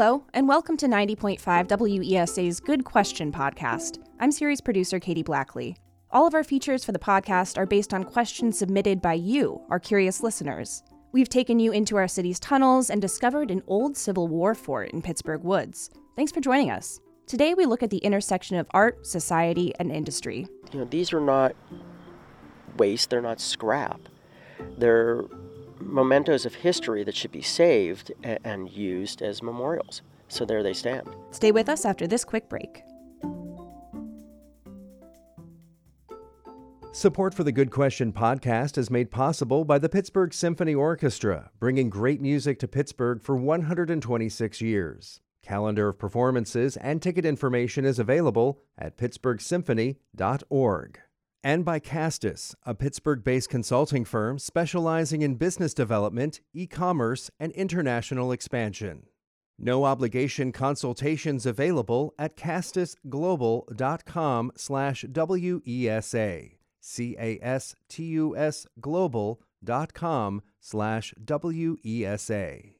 Hello, and welcome to 90.5 WESA's Good Question podcast. I'm series producer Katie Blackley. All of our features for the podcast are based on questions submitted by you, our curious listeners. We've taken you into our city's tunnels and discovered an old Civil War fort in Pittsburgh Woods. Thanks for joining us. Today, we look at the intersection of art, society, and industry. You know, these are not waste, they're not scrap. They're mementos of history that should be saved and used as memorials. So there they stand. Stay with us after this quick break. Support for the Good Question podcast is made possible by the Pittsburgh Symphony Orchestra, bringing great music to Pittsburgh for 126 years. Calendar of performances and ticket information is available at pittsburghsymphony.org and by Castus, a Pittsburgh based consulting firm specializing in business development, e commerce, and international expansion. No obligation consultations available at castusglobal.com slash WESA. C-A-S-T-U-S global.com slash WESA.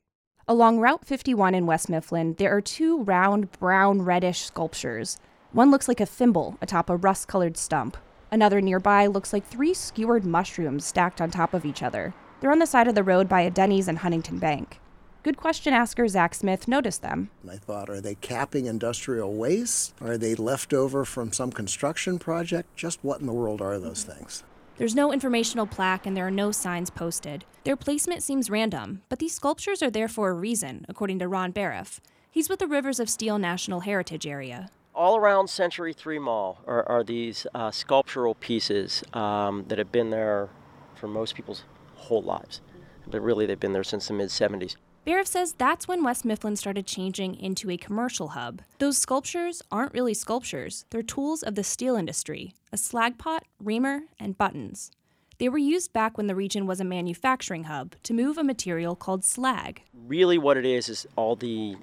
Along Route 51 in West Mifflin, there are two round brown reddish sculptures. One looks like a thimble atop a rust colored stump, Another nearby looks like three skewered mushrooms stacked on top of each other. They're on the side of the road by a Denny's and Huntington Bank. Good question asker Zach Smith noticed them. I thought, are they capping industrial waste? Are they left over from some construction project? Just what in the world are those things? There's no informational plaque and there are no signs posted. Their placement seems random, but these sculptures are there for a reason, according to Ron Baraff. He's with the Rivers of Steel National Heritage Area all around Century 3 Mall are, are these uh, sculptural pieces um, that have been there for most people's whole lives. But really, they've been there since the mid 70s. Baraff says that's when West Mifflin started changing into a commercial hub. Those sculptures aren't really sculptures, they're tools of the steel industry a slag pot, reamer, and buttons. They were used back when the region was a manufacturing hub to move a material called slag. Really, what it is is all the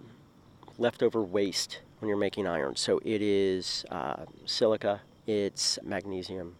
leftover waste when you're making iron. So it is uh, silica, it's magnesium,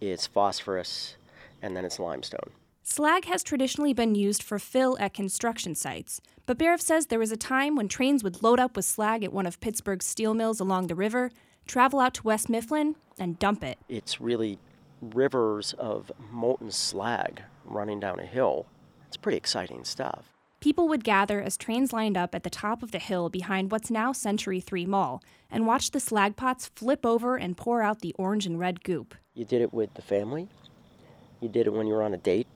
it's phosphorus, and then it's limestone. Slag has traditionally been used for fill at construction sites, but Baraff says there was a time when trains would load up with slag at one of Pittsburgh's steel mills along the river, travel out to West Mifflin, and dump it. It's really rivers of molten slag running down a hill. It's pretty exciting stuff. People would gather as trains lined up at the top of the hill behind what's now Century 3 Mall and watch the slag pots flip over and pour out the orange and red goop. You did it with the family, you did it when you were on a date.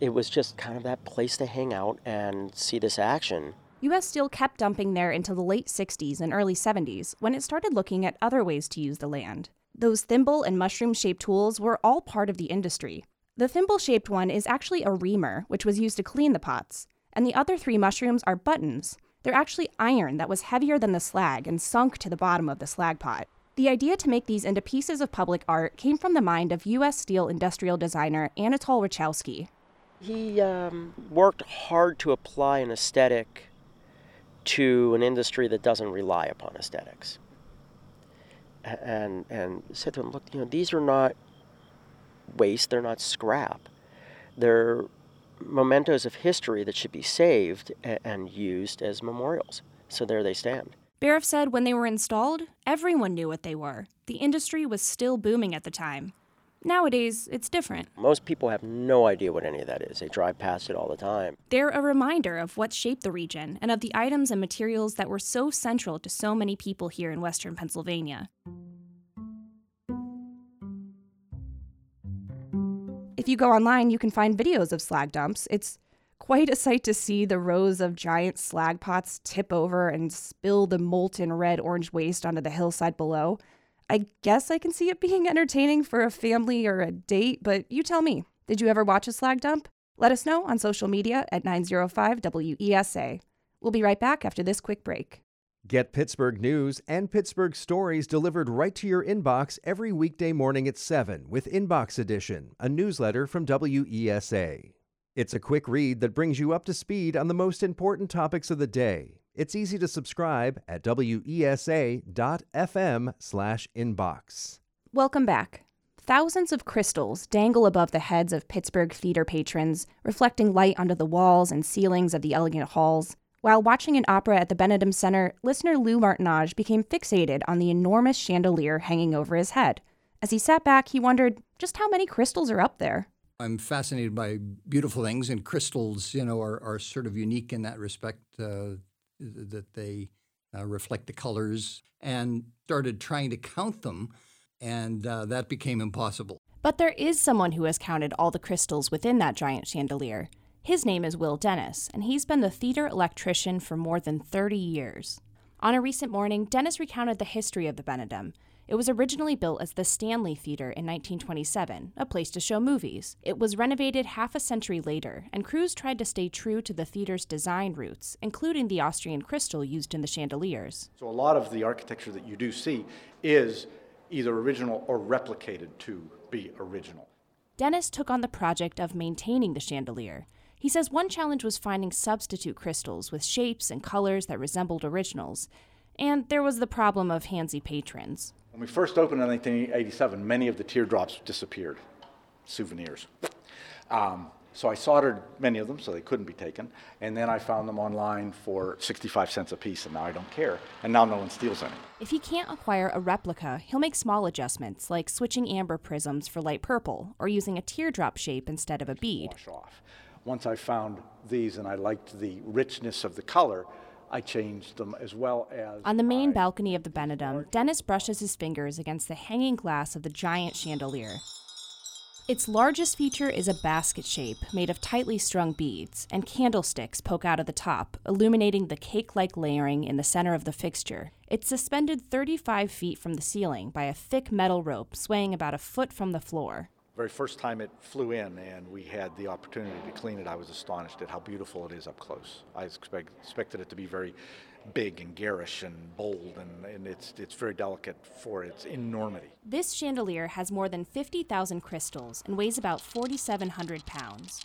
It was just kind of that place to hang out and see this action. U.S. Steel kept dumping there until the late 60s and early 70s when it started looking at other ways to use the land. Those thimble and mushroom shaped tools were all part of the industry. The thimble shaped one is actually a reamer, which was used to clean the pots and the other three mushrooms are buttons. They're actually iron that was heavier than the slag and sunk to the bottom of the slag pot. The idea to make these into pieces of public art came from the mind of U.S. steel industrial designer Anatol Rachowski. He um, worked hard to apply an aesthetic to an industry that doesn't rely upon aesthetics. And, and said to him, look, you know, these are not waste, they're not scrap. They're mementos of history that should be saved and used as memorials. So there they stand. Baraff said when they were installed, everyone knew what they were. The industry was still booming at the time. Nowadays, it's different. Most people have no idea what any of that is. They drive past it all the time. They're a reminder of what shaped the region and of the items and materials that were so central to so many people here in western Pennsylvania. If you go online, you can find videos of slag dumps. It's quite a sight to see the rows of giant slag pots tip over and spill the molten red orange waste onto the hillside below. I guess I can see it being entertaining for a family or a date, but you tell me. Did you ever watch a slag dump? Let us know on social media at 905 WESA. We'll be right back after this quick break. Get Pittsburgh news and Pittsburgh stories delivered right to your inbox every weekday morning at 7 with Inbox Edition, a newsletter from WESA. It's a quick read that brings you up to speed on the most important topics of the day. It's easy to subscribe at wesa.fm/inbox. Welcome back. Thousands of crystals dangle above the heads of Pittsburgh theater patrons, reflecting light onto the walls and ceilings of the elegant halls. While watching an opera at the Benedum Center, listener Lou Martinage became fixated on the enormous chandelier hanging over his head. As he sat back, he wondered just how many crystals are up there. I'm fascinated by beautiful things, and crystals, you know, are, are sort of unique in that respect uh, that they uh, reflect the colors, and started trying to count them, and uh, that became impossible. But there is someone who has counted all the crystals within that giant chandelier. His name is Will Dennis, and he's been the theater electrician for more than 30 years. On a recent morning, Dennis recounted the history of the Benedum. It was originally built as the Stanley Theater in 1927, a place to show movies. It was renovated half a century later, and crews tried to stay true to the theater's design roots, including the Austrian crystal used in the chandeliers. So, a lot of the architecture that you do see is either original or replicated to be original. Dennis took on the project of maintaining the chandelier. He says one challenge was finding substitute crystals with shapes and colors that resembled originals. And there was the problem of handsy patrons. When we first opened in 1987, many of the teardrops disappeared, souvenirs. Um, so I soldered many of them so they couldn't be taken, and then I found them online for 65 cents a piece, and now I don't care, and now no one steals any. If he can't acquire a replica, he'll make small adjustments, like switching amber prisms for light purple, or using a teardrop shape instead of a bead. Wash off once I found these and I liked the richness of the color, I changed them as well as. On the main I balcony of the Benedum, Dennis brushes his fingers against the hanging glass of the giant chandelier. Its largest feature is a basket shape made of tightly strung beads, and candlesticks poke out of the top, illuminating the cake like layering in the center of the fixture. It's suspended 35 feet from the ceiling by a thick metal rope swaying about a foot from the floor very first time it flew in and we had the opportunity to clean it, I was astonished at how beautiful it is up close. I expect, expected it to be very big and garish and bold, and, and it's, it's very delicate for its enormity. This chandelier has more than 50,000 crystals and weighs about 4,700 pounds.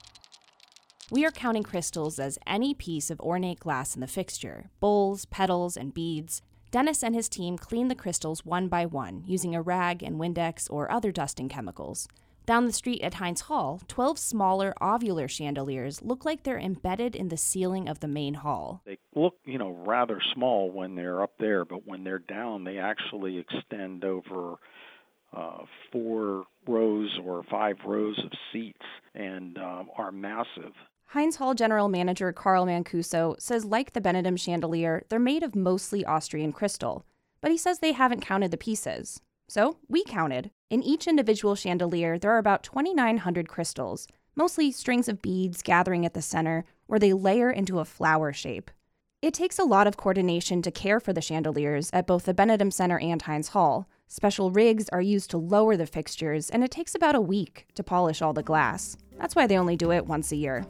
We are counting crystals as any piece of ornate glass in the fixture bowls, petals, and beads. Dennis and his team clean the crystals one by one using a rag and Windex or other dusting chemicals. Down the street at Heinz Hall, 12 smaller ovular chandeliers look like they're embedded in the ceiling of the main hall. They look, you know, rather small when they're up there, but when they're down, they actually extend over uh, four rows or five rows of seats and uh, are massive. Heinz Hall general manager Carl Mancuso says, like the Benedum chandelier, they're made of mostly Austrian crystal, but he says they haven't counted the pieces. So we counted. In each individual chandelier, there are about 2,900 crystals, mostly strings of beads gathering at the center, where they layer into a flower shape. It takes a lot of coordination to care for the chandeliers at both the Benedum Center and Heinz Hall. Special rigs are used to lower the fixtures, and it takes about a week to polish all the glass. That's why they only do it once a year.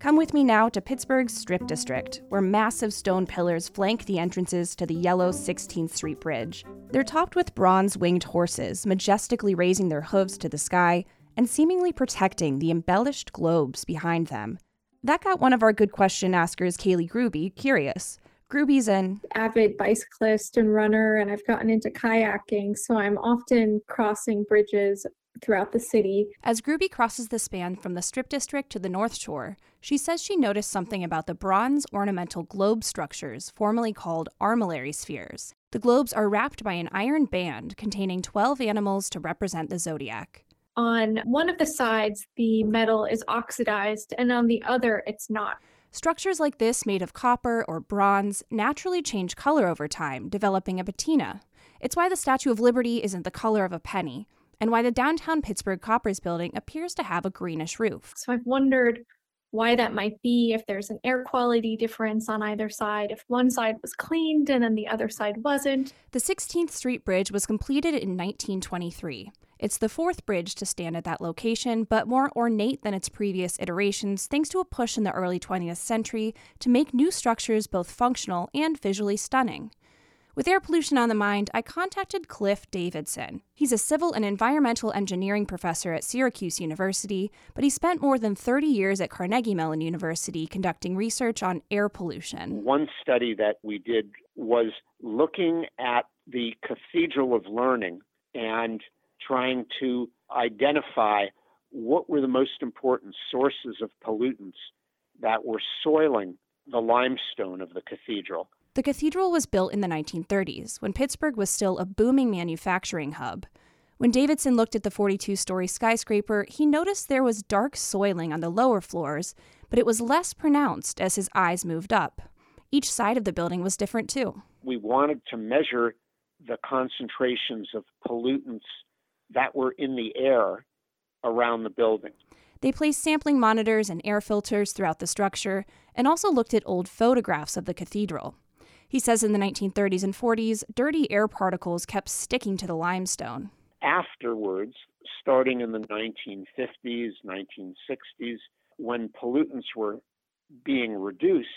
Come with me now to Pittsburgh's Strip District, where massive stone pillars flank the entrances to the yellow 16th Street Bridge. They're topped with bronze winged horses, majestically raising their hooves to the sky and seemingly protecting the embellished globes behind them. That got one of our good question askers, Kaylee Gruby, curious. Gruby's an avid bicyclist and runner, and I've gotten into kayaking, so I'm often crossing bridges throughout the city. As Gruby crosses the span from the Strip District to the North Shore, she says she noticed something about the bronze ornamental globe structures, formerly called armillary spheres. The globes are wrapped by an iron band containing 12 animals to represent the zodiac. On one of the sides, the metal is oxidized, and on the other, it's not. Structures like this, made of copper or bronze, naturally change color over time, developing a patina. It's why the Statue of Liberty isn't the color of a penny and why the downtown Pittsburgh Koppers building appears to have a greenish roof. So I've wondered why that might be, if there's an air quality difference on either side, if one side was cleaned and then the other side wasn't. The 16th Street Bridge was completed in 1923. It's the fourth bridge to stand at that location, but more ornate than its previous iterations thanks to a push in the early 20th century to make new structures both functional and visually stunning. With air pollution on the mind, I contacted Cliff Davidson. He's a civil and environmental engineering professor at Syracuse University, but he spent more than 30 years at Carnegie Mellon University conducting research on air pollution. One study that we did was looking at the Cathedral of Learning and trying to identify what were the most important sources of pollutants that were soiling the limestone of the cathedral. The cathedral was built in the 1930s when Pittsburgh was still a booming manufacturing hub. When Davidson looked at the 42 story skyscraper, he noticed there was dark soiling on the lower floors, but it was less pronounced as his eyes moved up. Each side of the building was different too. We wanted to measure the concentrations of pollutants that were in the air around the building. They placed sampling monitors and air filters throughout the structure and also looked at old photographs of the cathedral. He says in the 1930s and 40s, dirty air particles kept sticking to the limestone. Afterwards, starting in the 1950s, 1960s, when pollutants were being reduced,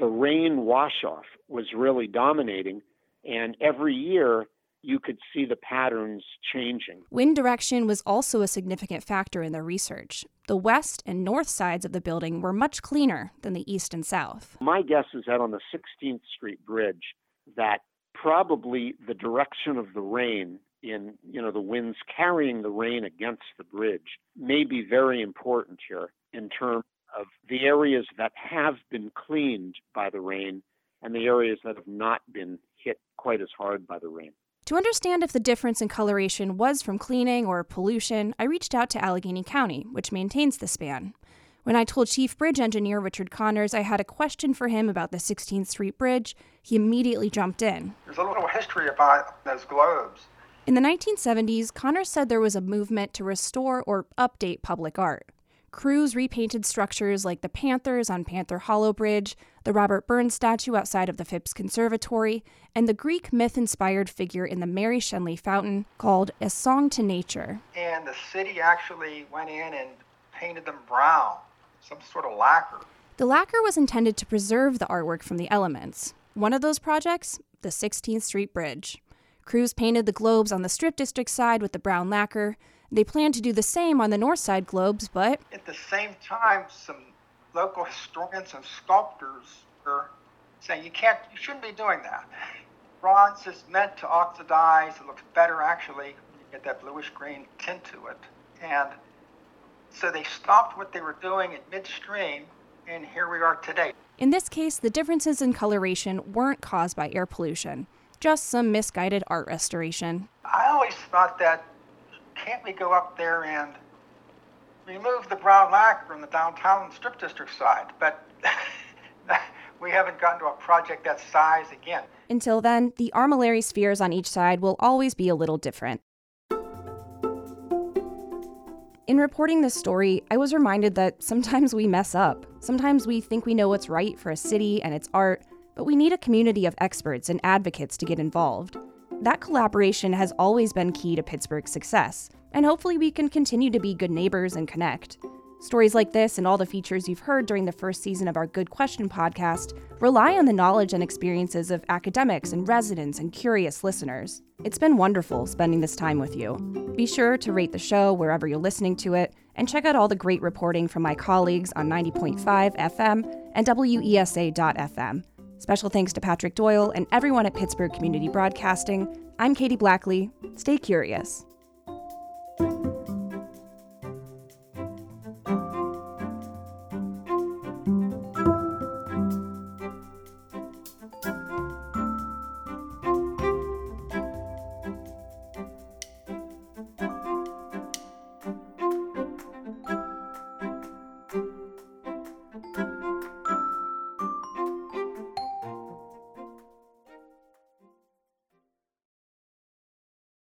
the rain wash off was really dominating. And every year, you could see the patterns changing. Wind direction was also a significant factor in their research. The west and north sides of the building were much cleaner than the east and south. My guess is that on the 16th Street Bridge, that probably the direction of the rain in you know the winds carrying the rain against the bridge may be very important here in terms of the areas that have been cleaned by the rain and the areas that have not been hit quite as hard by the rain. To understand if the difference in coloration was from cleaning or pollution, I reached out to Allegheny County, which maintains the span. When I told Chief Bridge Engineer Richard Connors I had a question for him about the 16th Street Bridge, he immediately jumped in. There's a little history about those globes. In the 1970s, Connors said there was a movement to restore or update public art. Crews repainted structures like the Panthers on Panther Hollow Bridge, the Robert Burns statue outside of the Phipps Conservatory, and the Greek myth inspired figure in the Mary Schenley Fountain called A Song to Nature. And the city actually went in and painted them brown, some sort of lacquer. The lacquer was intended to preserve the artwork from the elements. One of those projects, the 16th Street Bridge. Crews painted the globes on the Strip District side with the brown lacquer, they plan to do the same on the north side globes, but. At the same time, some local historians and sculptors are saying you can't, you shouldn't be doing that. Bronze is meant to oxidize, it looks better actually when you get that bluish green tint to it. And so they stopped what they were doing at midstream, and here we are today. In this case, the differences in coloration weren't caused by air pollution, just some misguided art restoration. I always thought that can't we go up there and remove the brown lacquer from the downtown strip district side? But we haven't gotten to a project that size again. Until then, the armillary spheres on each side will always be a little different. In reporting this story, I was reminded that sometimes we mess up. Sometimes we think we know what's right for a city and its art, but we need a community of experts and advocates to get involved. That collaboration has always been key to Pittsburgh's success, and hopefully we can continue to be good neighbors and connect. Stories like this and all the features you've heard during the first season of our Good Question podcast rely on the knowledge and experiences of academics and residents and curious listeners. It's been wonderful spending this time with you. Be sure to rate the show wherever you're listening to it and check out all the great reporting from my colleagues on 90.5 FM and WESA.FM. Special thanks to Patrick Doyle and everyone at Pittsburgh Community Broadcasting. I'm Katie Blackley. Stay curious.